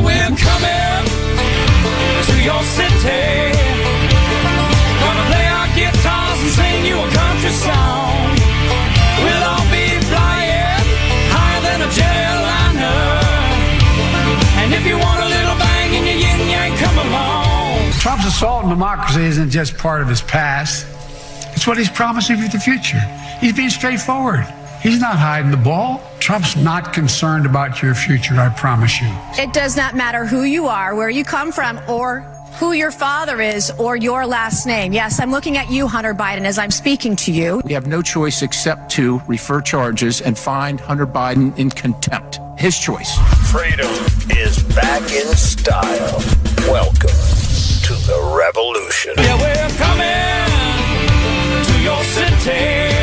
We're coming to your city. Gonna play our guitars and sing you a country song. We'll all be flying higher than a. And if you want a little bang in your yin yang, come along. Trump's assault on democracy isn't just part of his past, it's what he's promising for the future. He's being straightforward. He's not hiding the ball. Trump's not concerned about your future, I promise you. It does not matter who you are, where you come from, or who your father is, or your last name. Yes, I'm looking at you, Hunter Biden, as I'm speaking to you. We have no choice except to refer charges and find Hunter Biden in contempt. His choice. Freedom is back in style. Welcome to the revolution. Yeah, we're coming to your city.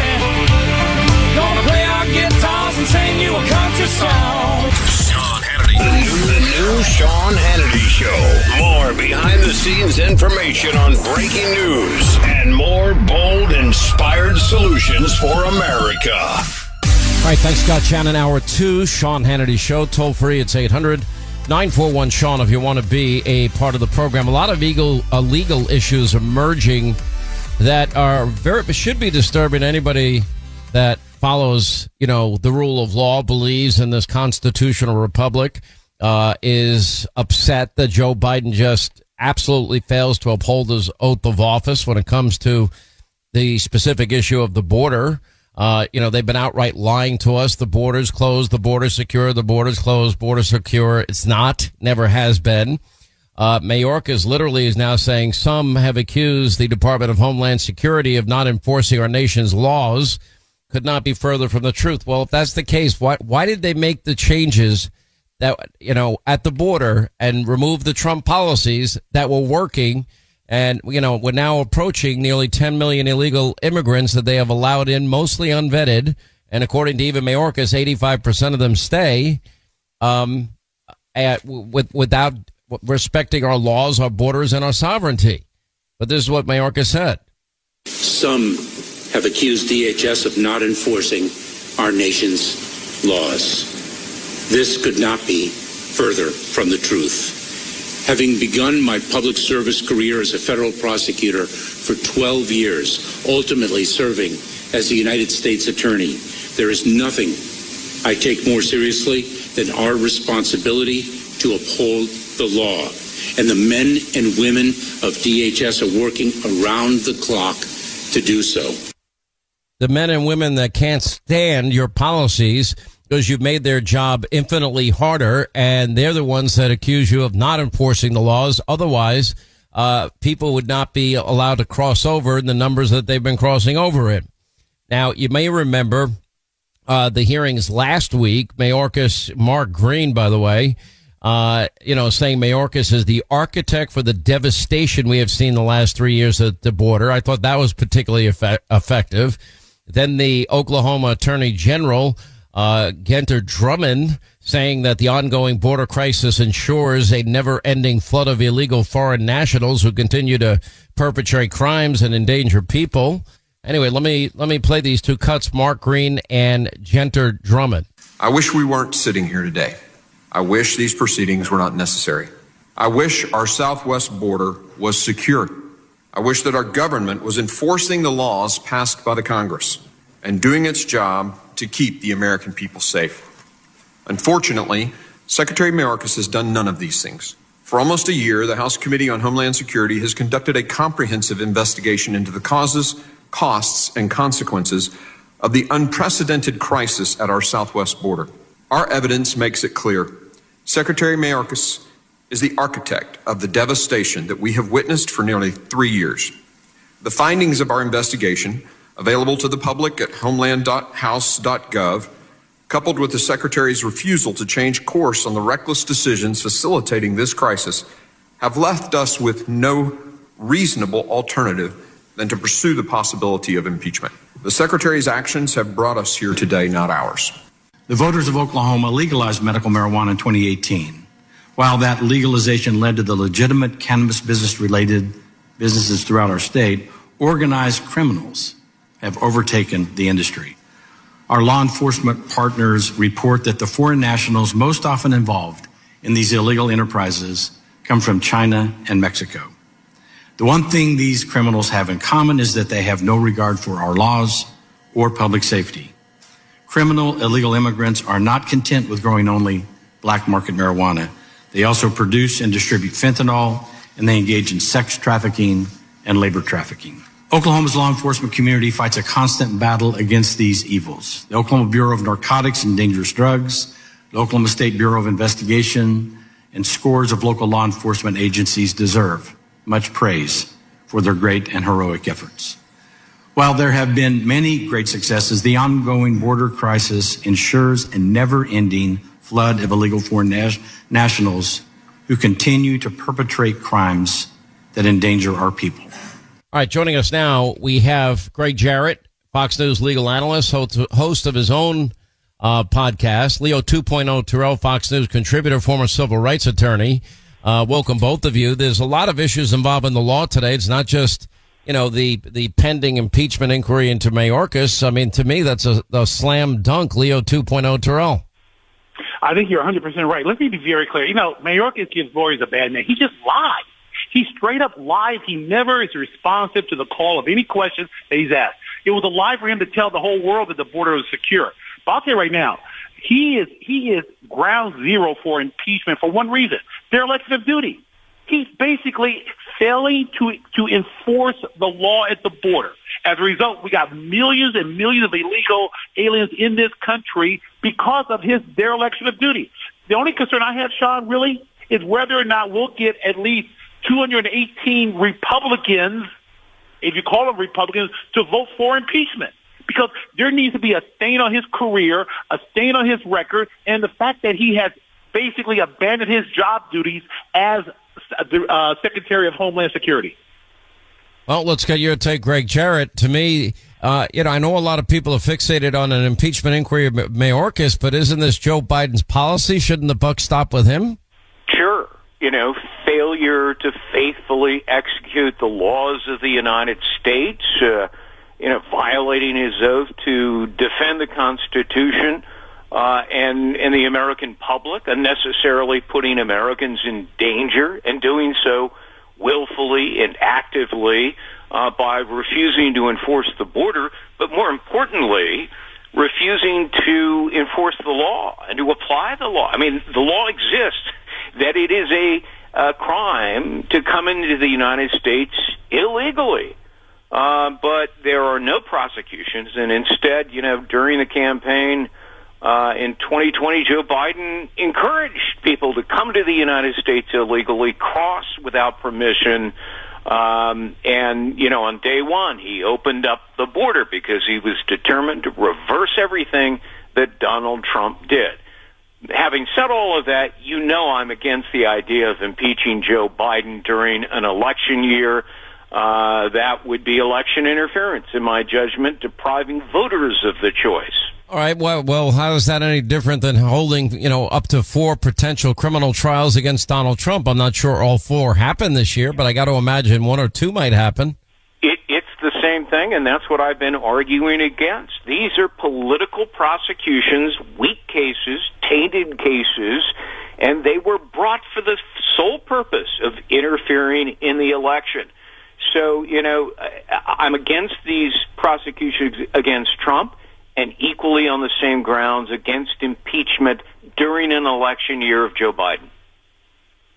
Sing you a country song. Sean Hannity. The new, the new Sean Hannity Show. More behind the scenes information on breaking news and more bold, inspired solutions for America. All right, thanks, Scott Shannon. Hour two, Sean Hannity Show. Toll free, it's 800 941 Sean if you want to be a part of the program. A lot of legal, uh, legal issues emerging that are very, should be disturbing anybody that follows, you know, the rule of law, believes in this constitutional republic, uh, is upset that Joe Biden just absolutely fails to uphold his oath of office when it comes to the specific issue of the border. Uh, you know, they've been outright lying to us. The border's closed, the border's secure, the border's closed, border secure. It's not, never has been. Uh, Mayorkas literally is now saying some have accused the Department of Homeland Security of not enforcing our nation's laws. Could not be further from the truth. Well, if that's the case, why why did they make the changes that you know at the border and remove the Trump policies that were working? And you know we're now approaching nearly 10 million illegal immigrants that they have allowed in, mostly unvetted. And according to even Mayorkas, 85 percent of them stay um, at, with, without respecting our laws, our borders, and our sovereignty. But this is what Mayorkas said. Some have accused DHS of not enforcing our nation's laws. This could not be further from the truth. Having begun my public service career as a federal prosecutor for 12 years, ultimately serving as the United States Attorney, there is nothing I take more seriously than our responsibility to uphold the law. And the men and women of DHS are working around the clock to do so the men and women that can't stand your policies because you've made their job infinitely harder and they're the ones that accuse you of not enforcing the laws. Otherwise, uh, people would not be allowed to cross over in the numbers that they've been crossing over in. Now, you may remember uh, the hearings last week. Mayorkas, Mark Green, by the way, uh, you know, saying Mayorkas is the architect for the devastation we have seen the last three years at the border. I thought that was particularly effect- effective. Then the Oklahoma Attorney General Uh, Gentner Drummond saying that the ongoing border crisis ensures a never ending flood of illegal foreign nationals who continue to perpetrate crimes and endanger people. Anyway, let me let me play these two cuts: Mark Green and Gentner Drummond. I wish we weren't sitting here today. I wish these proceedings were not necessary. I wish our southwest border was secure. I wish that our government was enforcing the laws passed by the Congress and doing its job to keep the American people safe. Unfortunately, Secretary Mayorkas has done none of these things. For almost a year, the House Committee on Homeland Security has conducted a comprehensive investigation into the causes, costs, and consequences of the unprecedented crisis at our southwest border. Our evidence makes it clear. Secretary Mayorkas is the architect of the devastation that we have witnessed for nearly three years. The findings of our investigation, available to the public at homeland.house.gov, coupled with the Secretary's refusal to change course on the reckless decisions facilitating this crisis, have left us with no reasonable alternative than to pursue the possibility of impeachment. The Secretary's actions have brought us here today, not ours. The voters of Oklahoma legalized medical marijuana in 2018. While that legalization led to the legitimate cannabis business related businesses throughout our state, organized criminals have overtaken the industry. Our law enforcement partners report that the foreign nationals most often involved in these illegal enterprises come from China and Mexico. The one thing these criminals have in common is that they have no regard for our laws or public safety. Criminal illegal immigrants are not content with growing only black market marijuana. They also produce and distribute fentanyl, and they engage in sex trafficking and labor trafficking. Oklahoma's law enforcement community fights a constant battle against these evils. The Oklahoma Bureau of Narcotics and Dangerous Drugs, the Oklahoma State Bureau of Investigation, and scores of local law enforcement agencies deserve much praise for their great and heroic efforts. While there have been many great successes, the ongoing border crisis ensures a never ending flood of illegal foreign nationals who continue to perpetrate crimes that endanger our people. All right, joining us now, we have Gregg Jarrett, Fox News legal analyst, host of his own uh, podcast, Leo 2.0 Terrell, Fox News contributor, former civil rights attorney. Uh, welcome both of you. There's a lot of issues involving the law today. It's not just, you know, the, the pending impeachment inquiry into Mayorkas. I mean, to me, that's a, a slam dunk, Leo 2.0 Terrell. I think you're 100% right. Let me be very clear. You know, Mayorkas gives lawyers a bad name. He just lies. He straight up lies. He never is responsive to the call of any question that he's asked. It was a lie for him to tell the whole world that the border was secure. But I'll tell you right now, he is he is ground zero for impeachment for one reason: dereliction of duty. He's basically failing to to enforce the law at the border. As a result, we got millions and millions of illegal aliens in this country because of his dereliction of duty. The only concern I have, Sean, really, is whether or not we'll get at least 218 Republicans, if you call them Republicans, to vote for impeachment because there needs to be a stain on his career, a stain on his record, and the fact that he has basically abandoned his job duties as uh, Secretary of Homeland Security. Well, let's get your take, Gregg Jarrett. To me, uh, you know, I know a lot of people are fixated on an impeachment inquiry of Mayorkas, but isn't this Joe Biden's policy? Shouldn't the buck stop with him? Sure. You know, failure to faithfully execute the laws of the United States. Uh, you know, violating his oath to defend the Constitution uh, and and the American public, unnecessarily putting Americans in danger, and doing so willfully and actively uh, by refusing to enforce the border, but more importantly, refusing to enforce the law and to apply the law. I mean, the law exists that it is a, a crime to come into the United States illegally. Uh, but there are no prosecutions, and instead, you know, during the campaign uh, in 2020, Joe Biden encouraged people to come to the United States illegally, cross without permission, um, and you know, on day one, he opened up the border because he was determined to reverse everything that Donald Trump did. Having said all of that, you know I'm against the idea of impeaching Joe Biden during an election year uh, that would be election interference, in my judgment, depriving voters of the choice. All right. Well, well, how is that any different than holding, you know, up to four potential criminal trials against Donald Trump? I'm not sure all four happen this year, but I got to imagine one or two might happen. It, it's the same thing, and that's what I've been arguing against. These are political prosecutions, weak cases, tainted cases, and they were brought for the sole purpose of interfering in the election. So, you know, I'm against these prosecutions against Trump and equally on the same grounds against impeachment during an election year of Joe Biden.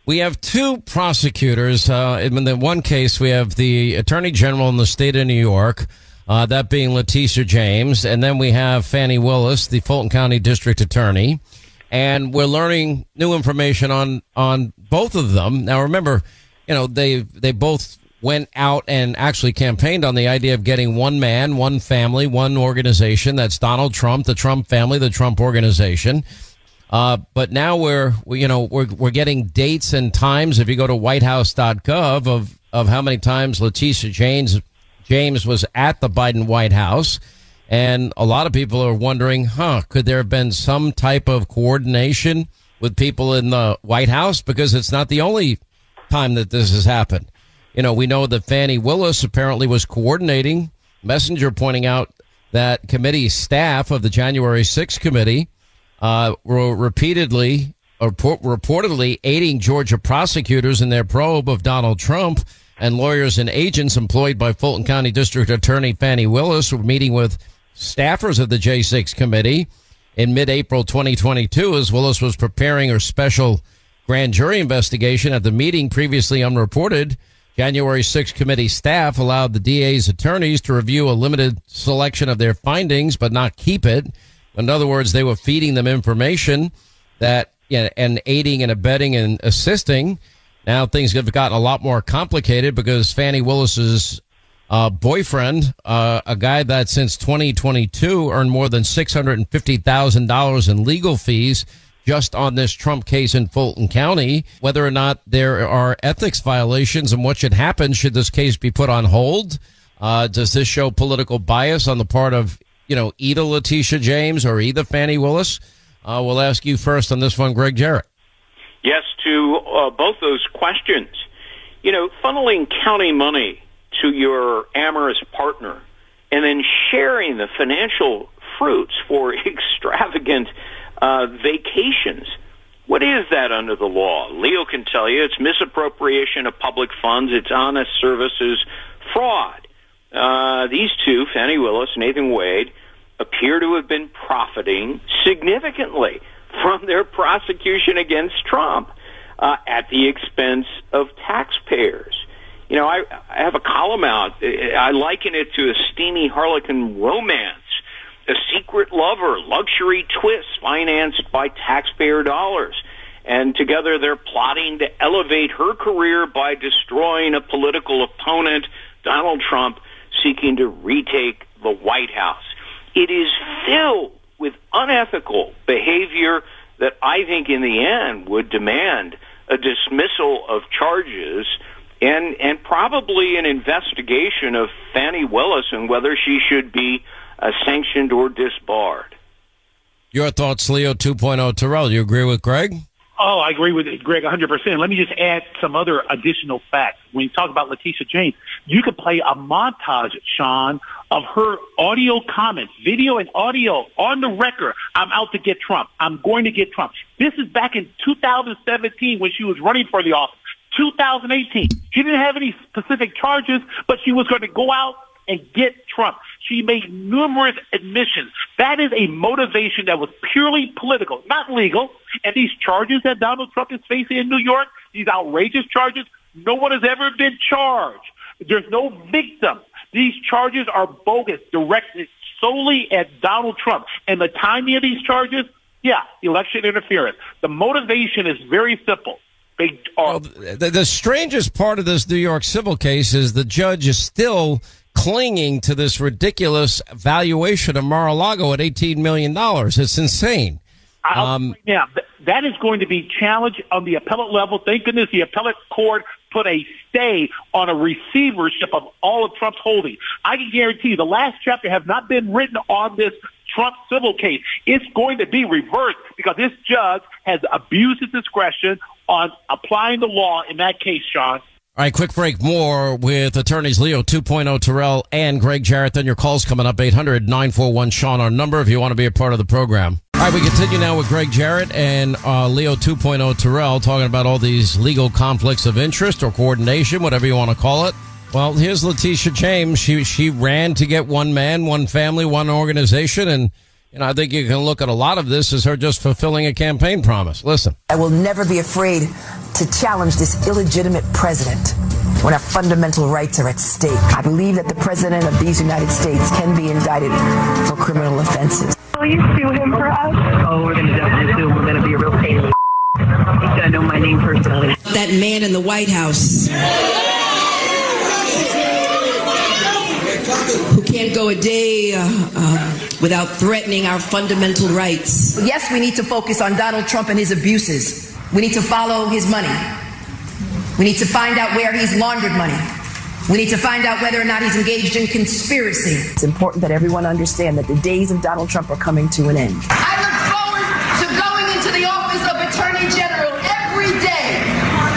We have two prosecutors. Uh, in the one case, we have the Attorney General in the state of New York, uh, that being Letitia James, and then we have Fani Willis, the Fulton County District Attorney. And we're learning new information on on both of them. Now, remember, you know they they both went out and actually campaigned on the idea of getting one man, one family, one organization. That's Donald Trump, the Trump family, the Trump organization. Uh, but now we're, we, you know, we're, we're getting dates and times. If you go to whitehouse.gov of, of how many times Letitia James, James was at the Biden White House. And a lot of people are wondering, huh, could there have been some type of coordination with people in the White House? Because it's not the only time that this has happened. You know, we know that Fani Willis apparently was coordinating. Messenger pointing out that committee staff of the January 6th committee uh, were repeatedly or reportedly aiding Georgia prosecutors in their probe of Donald Trump. And lawyers and agents employed by Fulton County District Attorney Fani Willis were meeting with staffers of the J6 committee in mid-April 2022 as Willis was preparing her special grand jury investigation at the meeting previously unreported. January 6th committee staff allowed the DA's attorneys to review a limited selection of their findings, but not keep it. In other words, they were feeding them information that, you know, and aiding and abetting and assisting. Now things have gotten a lot more complicated because Fani Willis's uh, boyfriend, uh, a guy that since 2022 earned more than $650,000 in legal fees, just on this Trump case in Fulton County, whether or not there are ethics violations and what should happen should this case be put on hold. Uh, does this show political bias on the part of, you know, either Letitia James or either Fani Willis? Uh, we'll ask you first on this one, Gregg Jarrett. Yes, to uh, both those questions. You know, funneling county money to your amorous partner and then sharing the financial fruits for extravagant uh, vacations. What is that under the law? Leo can tell you it's misappropriation of public funds, it's honest services fraud. Uh, these two, Fani Willis, Nathan Wade, appear to have been profiting significantly from their prosecution against Trump uh, at the expense of taxpayers. You know, I, I have a column out. I liken it to a steamy Harlequin romance a secret lover, luxury twist financed by taxpayer dollars. And together they're plotting to elevate her career by destroying a political opponent, Donald Trump, seeking to retake the White House. It is filled with unethical behavior that I think in the end would demand a dismissal of charges and and probably an investigation of Fani Willis and whether she should be sanctioned or disbarred. Your thoughts, Leo 2.0 Terrell. Do you agree with Gregg? Oh, I agree with Gregg 100%. Let me just add some other additional facts. When you talk about Letitia James, you could play a montage, Sean, of her audio comments, video and audio on the record. I'm out to get Trump. I'm going to get Trump. This is back in 2017 when she was running for the office. 2018. She didn't have any specific charges, but she was going to go out and get Trump. She made numerous admissions. That is a motivation that was purely political, not legal. And these charges that Donald Trump is facing in New York, these outrageous charges, no one has ever been charged. There's no victim. These charges are bogus, directed solely at Donald Trump. And the timing of these charges, yeah, election interference. The motivation is very simple. They are. Well, the, the strangest part of this New York civil case is the judge is still clinging to this ridiculous valuation of Mar-a-Lago at $18 million. It's insane. Um, yeah, that is going to be challenged on the appellate level. Thank goodness the appellate court put a stay on a receivership of all of Trump's holdings. I can guarantee you the last chapter has not been written on this Trump civil case. It's going to be reversed because this judge has abused his discretion on applying the law in that case, Sean. All right, quick break. More with attorneys Leo 2.0 Terrell and Gregg Jarrett. Then your calls coming up 800 941 Sean, our number if you want to be a part of the program. All right, we continue now with Gregg Jarrett and uh, Leo 2.0 Terrell talking about all these legal conflicts of interest or coordination, whatever you want to call it. Well, here's Letitia James. She she ran to get one man, one family, one organization, and you know I think you can look at a lot of this as her just fulfilling a campaign promise. Listen, I will never be afraid to challenge this illegitimate president when our fundamental rights are at stake. I believe that the president of these United States can be indicted for criminal offenses. Will you sue him for us? Oh, we're going to definitely sue him. We're going to be a real pain in the He's going to know my name personally. That man in the White House can't go a day uh, uh, without threatening our fundamental rights. Yes, we need to focus on Donald Trump and his abuses. We need to follow his money. We need to find out where he's laundered money. We need to find out whether or not he's engaged in conspiracy. It's important that everyone understand that the days of Donald Trump are coming to an end. I look forward to going into the office of Attorney General every day,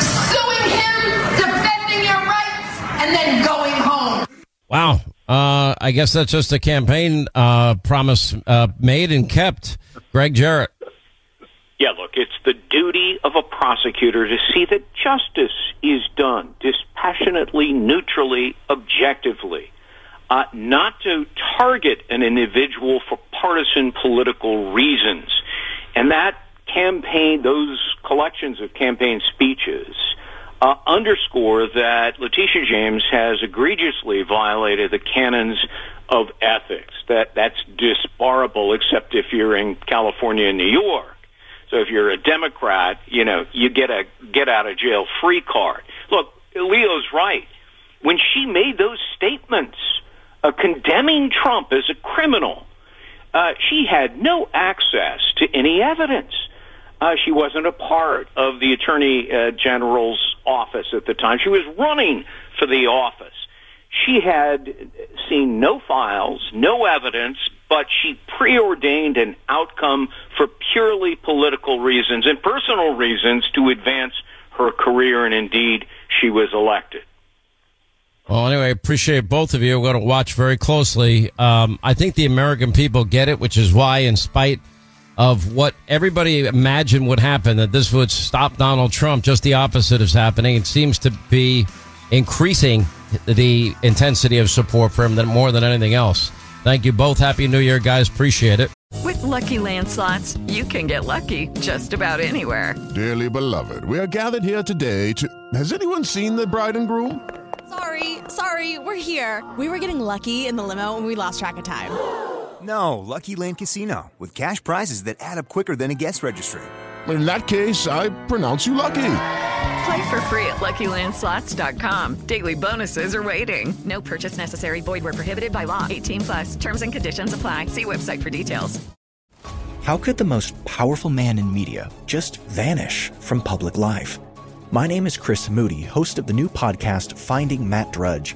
suing him, defending your rights, and then going home. wow. Uh, I guess that's just a campaign uh, promise uh, made and kept. Gregg Jarrett. Yeah, look, it's the duty of a prosecutor to see that justice is done dispassionately, neutrally, objectively, uh, not to target an individual for partisan political reasons. And that campaign, those collections of campaign speeches, uh, underscore that Letitia James has egregiously violated the canons of ethics. That that's disbarable, except if you're in California and New York. So if you're a Democrat, you know, you get a get out of jail free card. Look, Leo's right. When she made those statements uh, condemning Trump as a criminal, uh, she had no access to any evidence. Uh, she wasn't a part of the Attorney uh, General's office at the time. She was running for the office. She had seen no files, no evidence, but she preordained an outcome for purely political reasons and personal reasons to advance her career, and indeed, she was elected. Well, anyway, I appreciate both of you. We're going to watch very closely. Um, I think the American people get it, which is why, in spite of what everybody imagined would happen, that this would stop Donald Trump, just the opposite is happening. It seems to be increasing the intensity of support for him than more than anything else. Thank you both. Happy New Year, guys. Appreciate it. With Lucky Land slots, you can get lucky just about anywhere. Dearly beloved, we are gathered here today to. Has anyone seen the bride and groom? Sorry, sorry, we're here. We were getting lucky in the limo and we lost track of time. No, Lucky Land Casino, with cash prizes that add up quicker than a guest registry. In that case, I pronounce you lucky. Play for free at LuckyLandSlots.com. Daily bonuses are waiting. No purchase necessary. Void where prohibited by law. 18 plus. Terms and conditions apply. See website for details. How could the most powerful man in media just vanish from public life? My name is Chris Moody, host of the new podcast Finding Matt Drudge.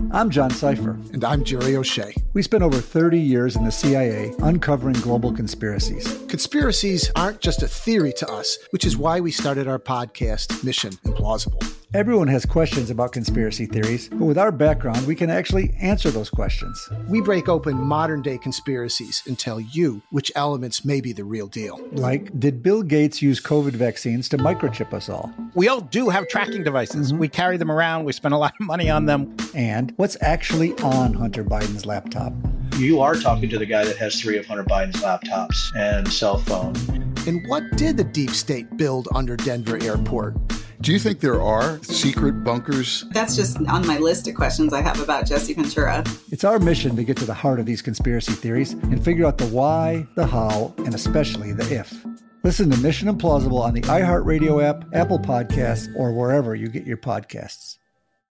I'm John Cipher. And I'm Jerry O'Shea. We spent over 30 years in the CIA uncovering global conspiracies. Conspiracies aren't just a theory to us, which is why we started our podcast, Mission Implausible. Everyone has questions about conspiracy theories, but with our background, we can actually answer those questions. We break open modern day conspiracies and tell you which elements may be the real deal. Like, did Bill Gates use COVID vaccines to microchip us all? We all do have tracking devices. Mm-hmm. We carry them around, we spend a lot of money on them. And what's actually on Hunter Biden's laptop? You are talking to the guy that has three of Hunter Biden's laptops and cell phone. And what did the deep state build under Denver Airport? Do you think there are secret bunkers? That's just on my list of questions I have about Jesse Ventura. It's our mission to get to the heart of these conspiracy theories and figure out the why, the how, and especially the if. Listen to Mission Implausible on the iHeartRadio app, Apple Podcasts, or wherever you get your podcasts.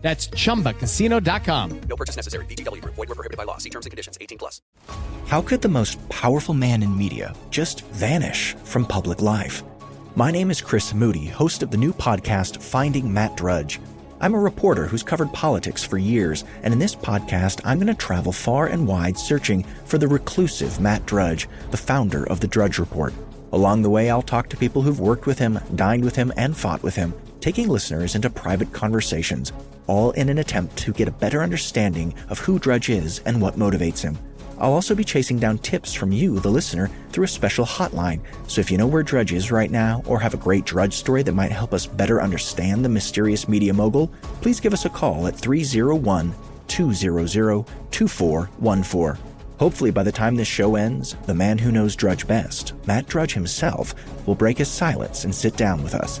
That's chumbacasino.com. No purchase necessary. VGW Group. Void were prohibited by law. See terms and conditions. 18 plus. How could the most powerful man in media just vanish from public life? My name is Chris Moody, host of the new podcast Finding Matt Drudge. I'm a reporter who's covered politics for years, and in this podcast, I'm going to travel far and wide searching for the reclusive Matt Drudge, the founder of the Drudge Report. Along the way, I'll talk to people who've worked with him, dined with him, and fought with him, taking listeners into private conversations all in an attempt to get a better understanding of who Drudge is and what motivates him. I'll also be chasing down tips from you, the listener, through a special hotline. So if you know where Drudge is right now or have a great Drudge story that might help us better understand the mysterious media mogul, please give us a call at 301 200 2414. Hopefully, by the time this show ends, the man who knows Drudge best, Matt Drudge himself, will break his silence and sit down with us.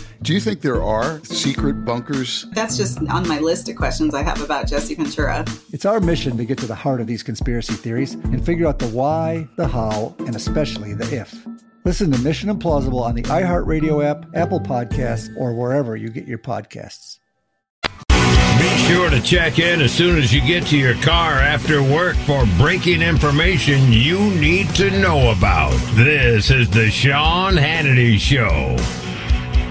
Do you think there are secret bunkers? That's just on my list of questions I have about Jesse Ventura. It's our mission to get to the heart of these conspiracy theories and figure out the why, the how, and especially the if. Listen to Mission Implausible on the iHeartRadio app, Apple Podcasts, or wherever you get your podcasts. Be sure to check in as soon as you get to your car after work for breaking information you need to know about. This is the Sean Hannity Show.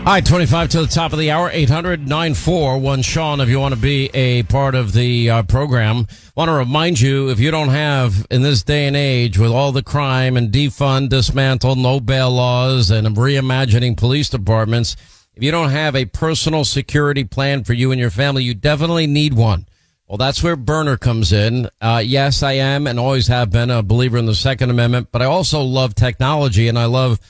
All right, 25 to the top of the hour, 800 941 Sean, if you want to be a part of the uh, program. Want to remind you, if you don't have, in this day and age, with all the crime and defund, dismantle, no bail laws, and reimagining police departments, if you don't have a personal security plan for you and your family, you definitely need one. Well, that's where Byrna comes in. Uh, yes, I am and always have been a believer in the Second Amendment, but I also love technology and I love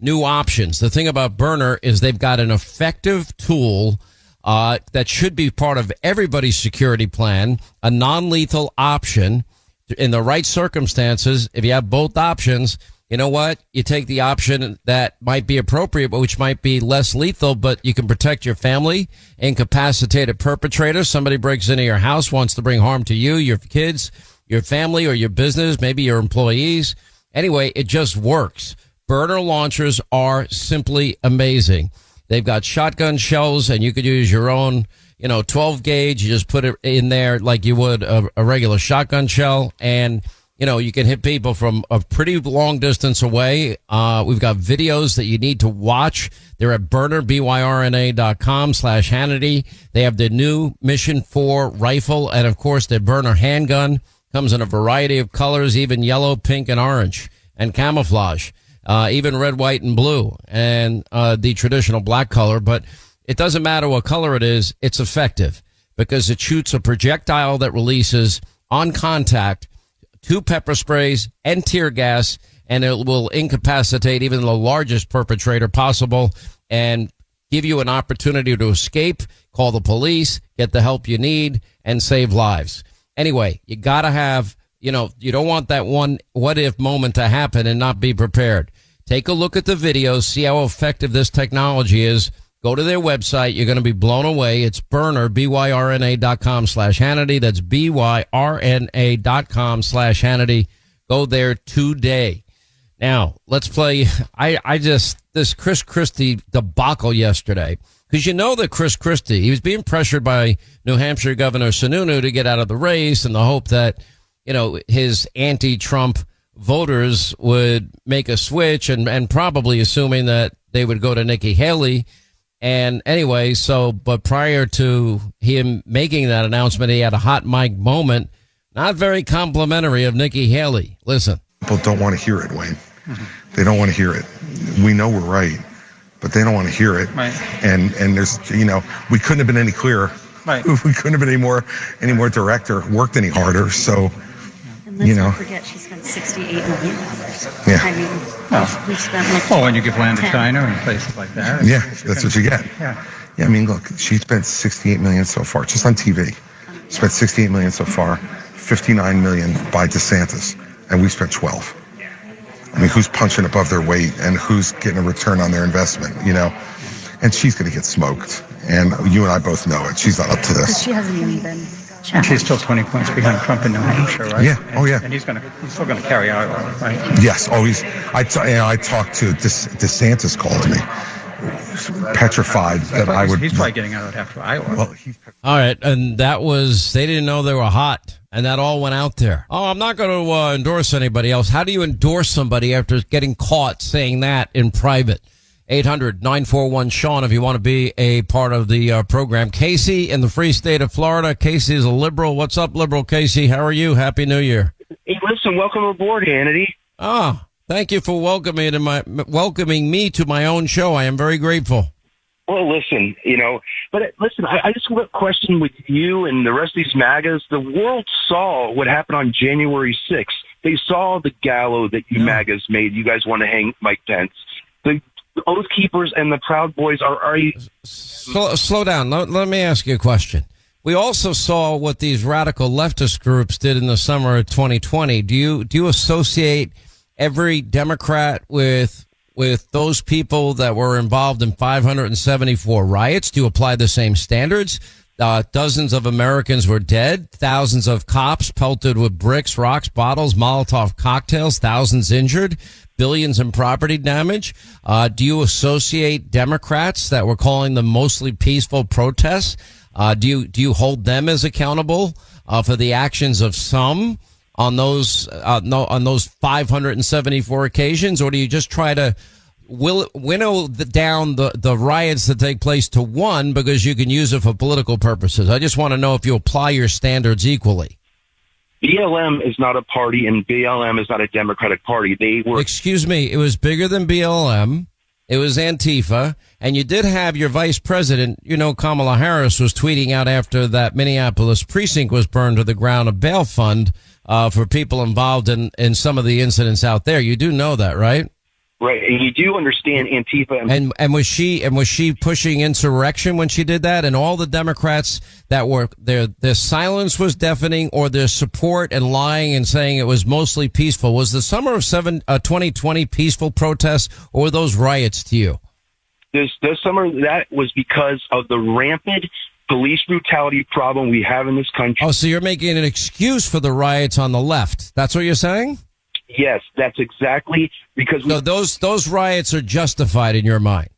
new options. The thing about Byrna is they've got an effective tool uh, that should be part of everybody's security plan, a non-lethal option in the right circumstances. If you have both options, you know what? You take the option that might be appropriate, but which might be less lethal, but you can protect your family, incapacitated perpetrator. Somebody breaks into your house, wants to bring harm to you, your kids, your family, or your business, maybe your employees. Anyway, it just works. Byrna launchers are simply amazing. They've got shotgun shells and you could use your own, you know, 12 gauge. You just put it in there like you would a, a regular shotgun shell and you know, you can hit people from a pretty long distance away. Uh, we've got videos that you need to watch. They're at burnerbyrna.com slash Hannity. They have the new Mission 4 rifle and of course the Byrna handgun comes in a variety of colors, even yellow, pink, and orange and camouflage, uh, even red, white, and blue and, uh, the traditional black color. But it doesn't matter what color it is, it's effective because it shoots a projectile that releases on contact two pepper sprays and tear gas, and it will incapacitate even the largest perpetrator possible and give you an opportunity to escape, call the police, get the help you need, and save lives. Anyway, you gotta have, you know, you don't want that one what if moment to happen and not be prepared. Take a look at the videos, see how effective this technology is. Go to their website. You're going to be blown away. It's Byrna, B-Y-R-N-A dot com slash Hannity. That's B-Y-R-N-A dot com slash Hannity. Go there today. Now, let's play. I, I just, this Chris Christie debacle yesterday, because you know that Chris Christie, he was being pressured by New Hampshire Governor Sununu to get out of the race in the hope that, you know, his anti-Trump voters would make a switch and, and probably assuming that they would go to Nikki Haley. And anyway, so, but prior to him making that announcement, he had a hot mic moment, not very complimentary of Nikki Haley. Listen. People don't want to hear it, Wayne. They don't want to hear it. We know we're right, but they don't want to hear it. Right. And and there's you know we couldn't have been any clearer. Right. We couldn't have been any more any more direct or worked any harder. So And let's you know not forget she spent $68 million. Yeah. I mean, Well, we spent like. well, when you give land to China and places like that. yeah, it's- that's what you get. Yeah. Yeah, I mean, look, she spent 68 million so far, just on TV. Spent 68 million so far, 59 million by DeSantis, and we spent 12. I mean, who's punching above their weight and who's getting a return on their investment, you know? And she's going to get smoked. And you and I both know it. She's not up to Because this. she hasn't even been And challenged. she's still 20 points behind Trump in New Hampshire, right? Yeah. Oh, yeah. And he's going to, he's still going to carry Iowa, right? Yes, always. I, t- you know, I talked to De- DeSantis called me, petrified that I would. He's probably getting out after Iowa. Well, he's All right. And that was, they didn't know they were hot. And that all went out there. Oh, I'm not going to uh, endorse anybody else. How do you endorse somebody after getting caught saying that in private? 800 941 Sean if you want to be a part of the uh, program. Casey in the free state of Florida. Casey is a liberal. What's up, liberal Casey? How are you? Happy New Year. Hey, listen, welcome aboard, Hannity. Ah, thank you for welcoming to my welcoming me to my own show. I am very grateful. Well, listen, you know, but uh, listen, I, I just have a question with you and the rest of these MAGAs. The world saw what happened on January 6th. They saw the gallows that you MAGAs made. You guys want to hang Mike Pence. Oath Keepers and the Proud Boys are already. Slow, slow down. Let, let me ask you a question. We also saw what these radical leftist groups did in the summer of 2020. Do you do you associate every Democrat with with those people that were involved in 574 riots? Do you apply the same standards? Uh, dozens of Americans were dead. Thousands of cops pelted with bricks, rocks, bottles, Molotov cocktails. Thousands injured. Billions in property damage. Uh, do you associate Democrats that were calling them mostly peaceful protests? Uh, do you do you hold them as accountable uh, for the actions of some on those uh, no, on those 574 occasions, or do you just try to will winnow the, down the, the riots that take place to one because you can use it for political purposes. I just want to know if you apply your standards equally. BLM is not a party and BLM is not a Democratic party. They were. Excuse me, it was bigger than BLM. It was Antifa, and you did have your vice president. You know, Kamala Harris was tweeting out after that Minneapolis precinct was burned to the ground a bail fund uh, for people involved in in some of the incidents out there. You do know that, right? Right, and you do understand Antifa and, And and was she and was she pushing insurrection when she did that? And all the Democrats that were their their silence was deafening, or their support and lying and saying it was mostly peaceful. Was the summer of seven uh, 2020 peaceful protests, or those riots to you? this this summer that was because of the rampant police brutality problem we have in this country. Oh, so you're making an excuse for the riots on the left? That's what you're saying? Yes, that's exactly because we, those those riots are justified in your mind.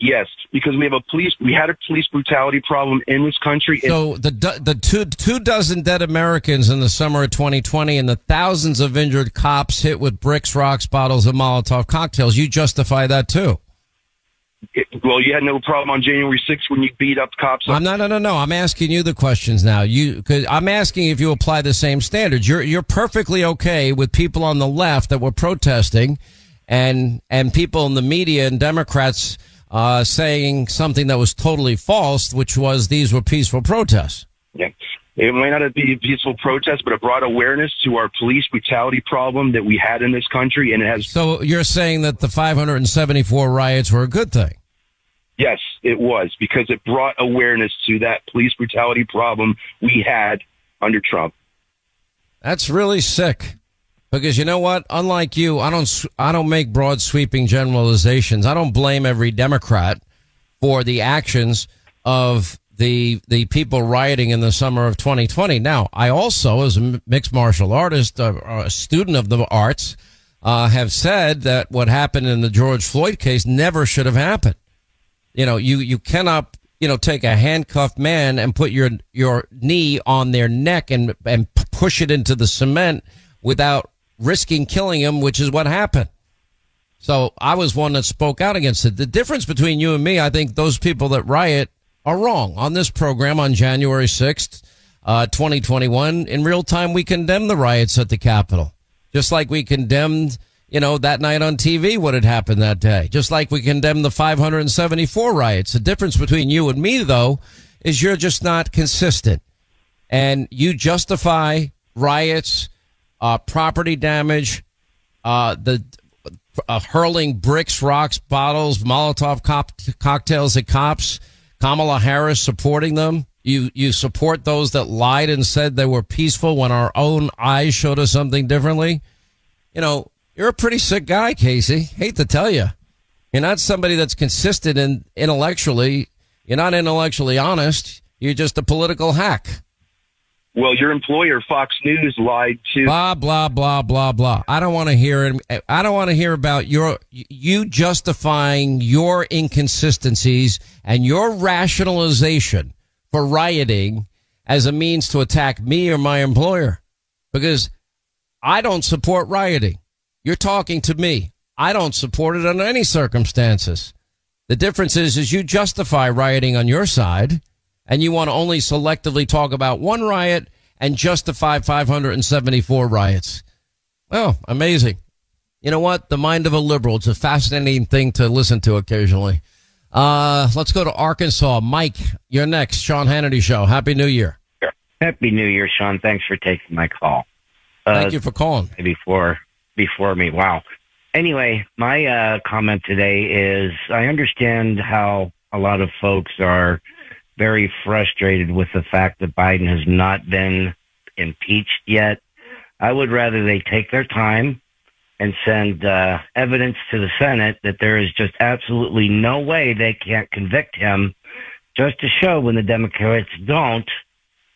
yes, because we have a police we had a police brutality problem in this country. So the the two two dozen dead Americans in the summer of 2020 and the thousands of injured cops hit with bricks, rocks, bottles, and Molotov cocktails. You justify that too. Well, you had no problem on January 6th when you beat up cops. I'm not. No, no, no. I'm asking you the questions now. You, cause I'm asking if you apply the same standards. You're you're perfectly okay with people on the left that were protesting, and and people in the media and Democrats uh, saying something that was totally false, which was these were peaceful protests. Yeah. It might not be a peaceful protest, but it brought awareness to our police brutality problem that we had in this country, and it has. So you're saying that the 574 riots were a good thing? Yes, it was because it brought awareness to that police brutality problem we had under Trump. That's really sick. Because you know what? Unlike you, I don't I don't make broad sweeping generalizations. I don't blame every Democrat for the actions of the the people rioting in the summer of 2020. Now, I also, as a mixed martial artist, uh, a student of the arts, uh, have said that what happened in the George Floyd case never should have happened. You know, you you cannot you know take a handcuffed man and put your your knee on their neck and and push it into the cement without risking killing him, which is what happened. So I was one that spoke out against it. The difference between you and me, I think those people that riot are wrong. On this program on January 6th, uh, 2021, in real time, we condemned the riots at the Capitol. Just like we condemned, you know, that night on TV, what had happened that day. Just like we condemned the 574 riots. The difference between you and me, though, is you're just not consistent. And you justify riots, uh, property damage, uh, the uh, hurling bricks, rocks, bottles, Molotov cop- cocktails at cops. Kamala Harris supporting them. You you support those that lied and said they were peaceful when our own eyes showed us something differently. You know, you're a pretty sick guy, Casey. Hate to tell you, you're not somebody that's consistent and intellectually. You're not intellectually honest. You're just a political hack. Well, your employer, Fox News, lied to. Blah blah blah blah blah. I don't want to hear it. I don't want to hear about your you justifying your inconsistencies and your rationalization for rioting as a means to attack me or my employer, because I don't support rioting. You're talking to me. I don't support it under any circumstances. The difference is, is you justify rioting on your side and you want to only selectively talk about one riot and justify 574 riots. Well, amazing. You know what? The mind of a liberal. It's a fascinating thing to listen to occasionally. Uh, let's go to Arkansas. Mike, you're next. Sean Hannity Show. Happy New Year. Happy New Year, Sean. Thanks for taking my call. Thank you for calling. Before before me. Wow. Anyway, my uh, comment today is I understand how a lot of folks are very frustrated with the fact that Biden has not been impeached yet. I would rather they take their time and send uh, evidence to the Senate that there is just absolutely no way they can't convict him, just to show when the Democrats don't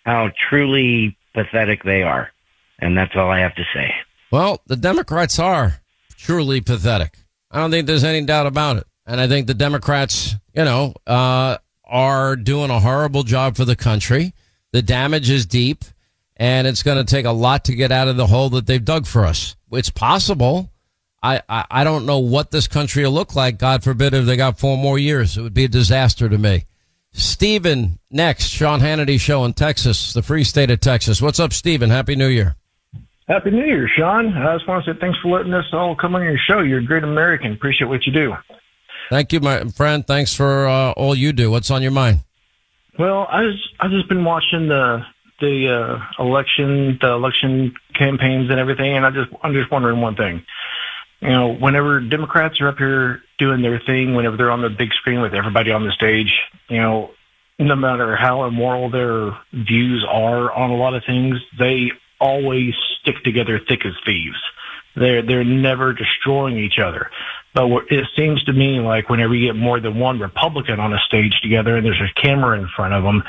how truly pathetic they are. And that's all I have to say. Well, the Democrats are truly pathetic. I don't think there's any doubt about it. And I think the Democrats, you know, uh, are doing a horrible job for the country. The damage is deep, and it's going to take a lot to get out of the hole that they've dug for us. It's possible. I, I, I don't know what this country will look like. God forbid if they got four more years. It would be a disaster to me. Stephen, next. Sean Hannity show in Texas, the free state of Texas. What's up, Stephen? Happy New Year. Happy New Year, Sean. I just want to say thanks for letting us all come on your show. You're a great American. Appreciate what you do. Thank you, my friend. Thanks for uh, all you do. What's on your mind? Well, I just I've just been watching the the uh, election the election campaigns and everything, and I just I'm just wondering one thing. You know, whenever Democrats are up here doing their thing, whenever they're on the big screen with everybody on the stage, you know, no matter how immoral their views are on a lot of things, they always stick together thick as thieves. They're they're never destroying each other. But it seems to me like whenever you get more than one Republican on a stage together and there's a camera in front of them,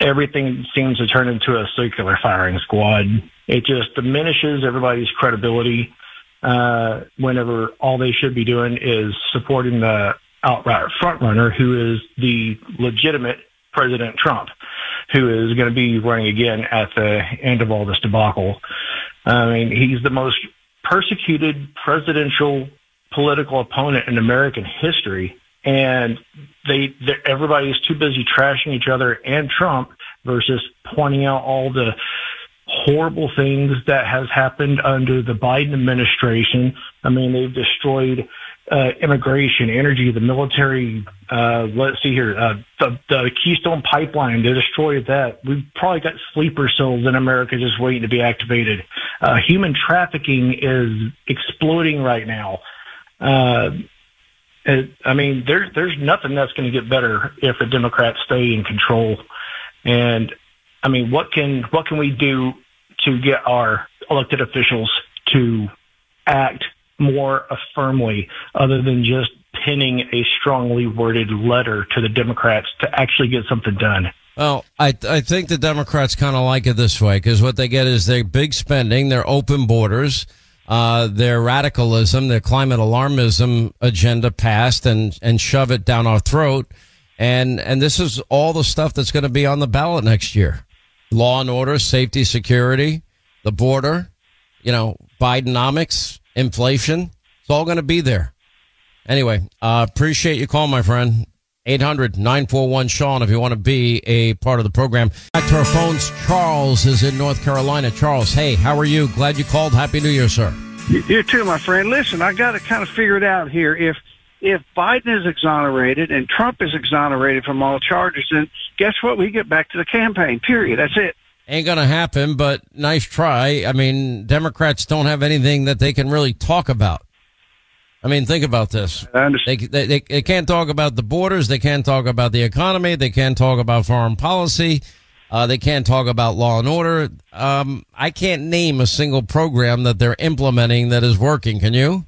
everything seems to turn into a circular firing squad. It just diminishes everybody's credibility. Uh, whenever all they should be doing is supporting the outright frontrunner, who is the legitimate President Trump, who is going to be running again at the end of all this debacle. I mean, he's the most persecuted presidential political opponent in American history, and they they- everybody's too busy trashing each other and Trump versus pointing out all the horrible things that has happened under the Biden administration. I mean, they've destroyed uh, immigration, energy, the military. Uh, let's see here, uh, the, the Keystone Pipeline. They destroyed that. We've probably got sleeper cells in America just waiting to be activated. Uh, human trafficking is exploding right now. Uh, it, I mean, there's there's nothing that's going to get better if the Democrats stay in control. And I mean, what can what can we do to get our elected officials to act more firmly, other than just pinning a strongly worded letter to the Democrats to actually get something done? Well, I I think the Democrats kind of like it this way because what they get is their big spending, their open borders, uh, their radicalism, their climate alarmism agenda passed and and shove it down our throat, and and this is all the stuff that's going to be on the ballot next year: law and order, safety, security, the border, you know, Bidenomics, inflation. It's all going to be there. Anyway, uh, appreciate your call, my friend. 800 941 Sean if you want to be a part of the program. Back to our phones. Charles is in North Carolina. Charles, hey, how are you? Glad you called. Happy New Year, sir. You, too, my friend. Listen, I got to kind of figure it out here. If if Biden is exonerated and Trump is exonerated from all charges, then guess what? We get back to the campaign. Period. That's it. Ain't gonna happen, but nice try. I mean, Democrats don't have anything that they can really talk about. I mean, think about this. They, they, they, they can't talk about the borders. They can't talk about the economy. They can't talk about foreign policy. Uh, they can't talk about law and order. Um, I can't name a single program that they're implementing that is working. Can you?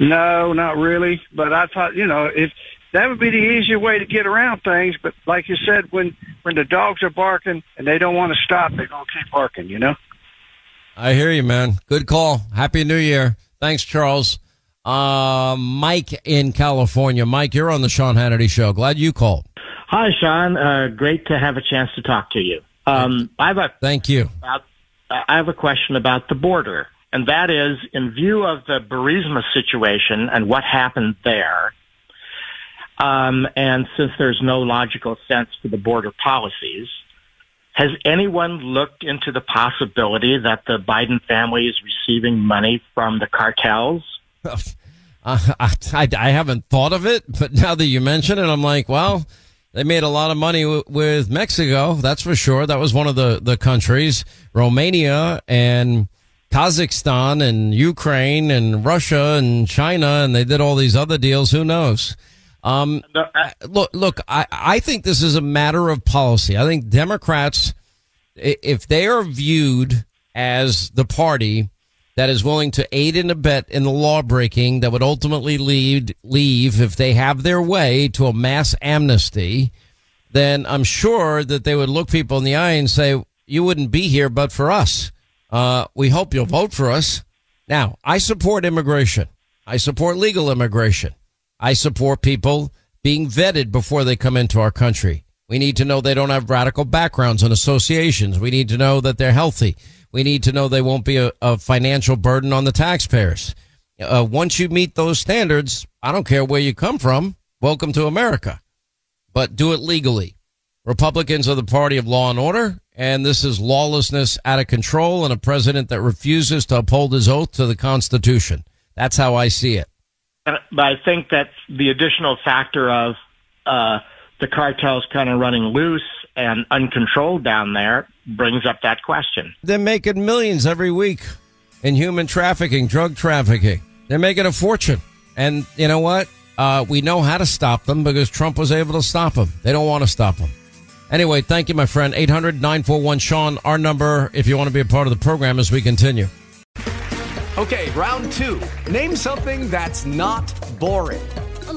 No, not really. But I thought, you know, if that would be the easier way to get around things. But like you said, when when the dogs are barking and they don't want to stop, they're gonna keep barking. You know. I hear you, man. Good call. Happy New Year. Thanks, Charles. Uh, Mike in California. Mike, you're on the Sean Hannity show. Glad you called. Hi, Sean. Uh, great to have a chance to talk to you. Um, I have a thank you. About, I have a question about the border, and that is in view of the Burisma situation and what happened there. Um, and since there's no logical sense to the border policies, has anyone looked into the possibility that the Biden family is receiving money from the cartels? I, I, I, haven't thought of it, but now that you mention it, I'm like, well, they made a lot of money w- with Mexico. That's for sure. That was one of the, the countries, Romania and Kazakhstan and Ukraine and Russia and China. And they did all these other deals. Who knows? Um, look, look, I, I think this is a matter of policy. I think Democrats, if they are viewed as the party that is willing to aid and abet in the law breaking that would ultimately lead, leave, if they have their way, to a mass amnesty, then I'm sure that they would look people in the eye and say, you wouldn't be here but for us. Uh, we hope you'll vote for us. Now, I support immigration. I support legal immigration. I support people being vetted before they come into our country. We need to know they don't have radical backgrounds and associations. We need to know that they're healthy. We need to know they won't be a, a financial burden on the taxpayers. Uh, once you meet those standards, I don't care where you come from. Welcome to America, but do it legally. Republicans are the party of law and order, and this is lawlessness out of control and a president that refuses to uphold his oath to the Constitution. That's how I see it. But I think that the additional factor of uh, the cartels kind of running loose and uncontrolled down there brings up that question. They're making millions every week in human trafficking, drug trafficking. They're making a fortune. And you know what? Uh, we know how to stop them because Trump was able to stop them. They don't want to stop them. Anyway, thank you, my friend. 800 941 Sean, our number if you want to be a part of the program as we continue. Okay, round two. Name something that's not boring.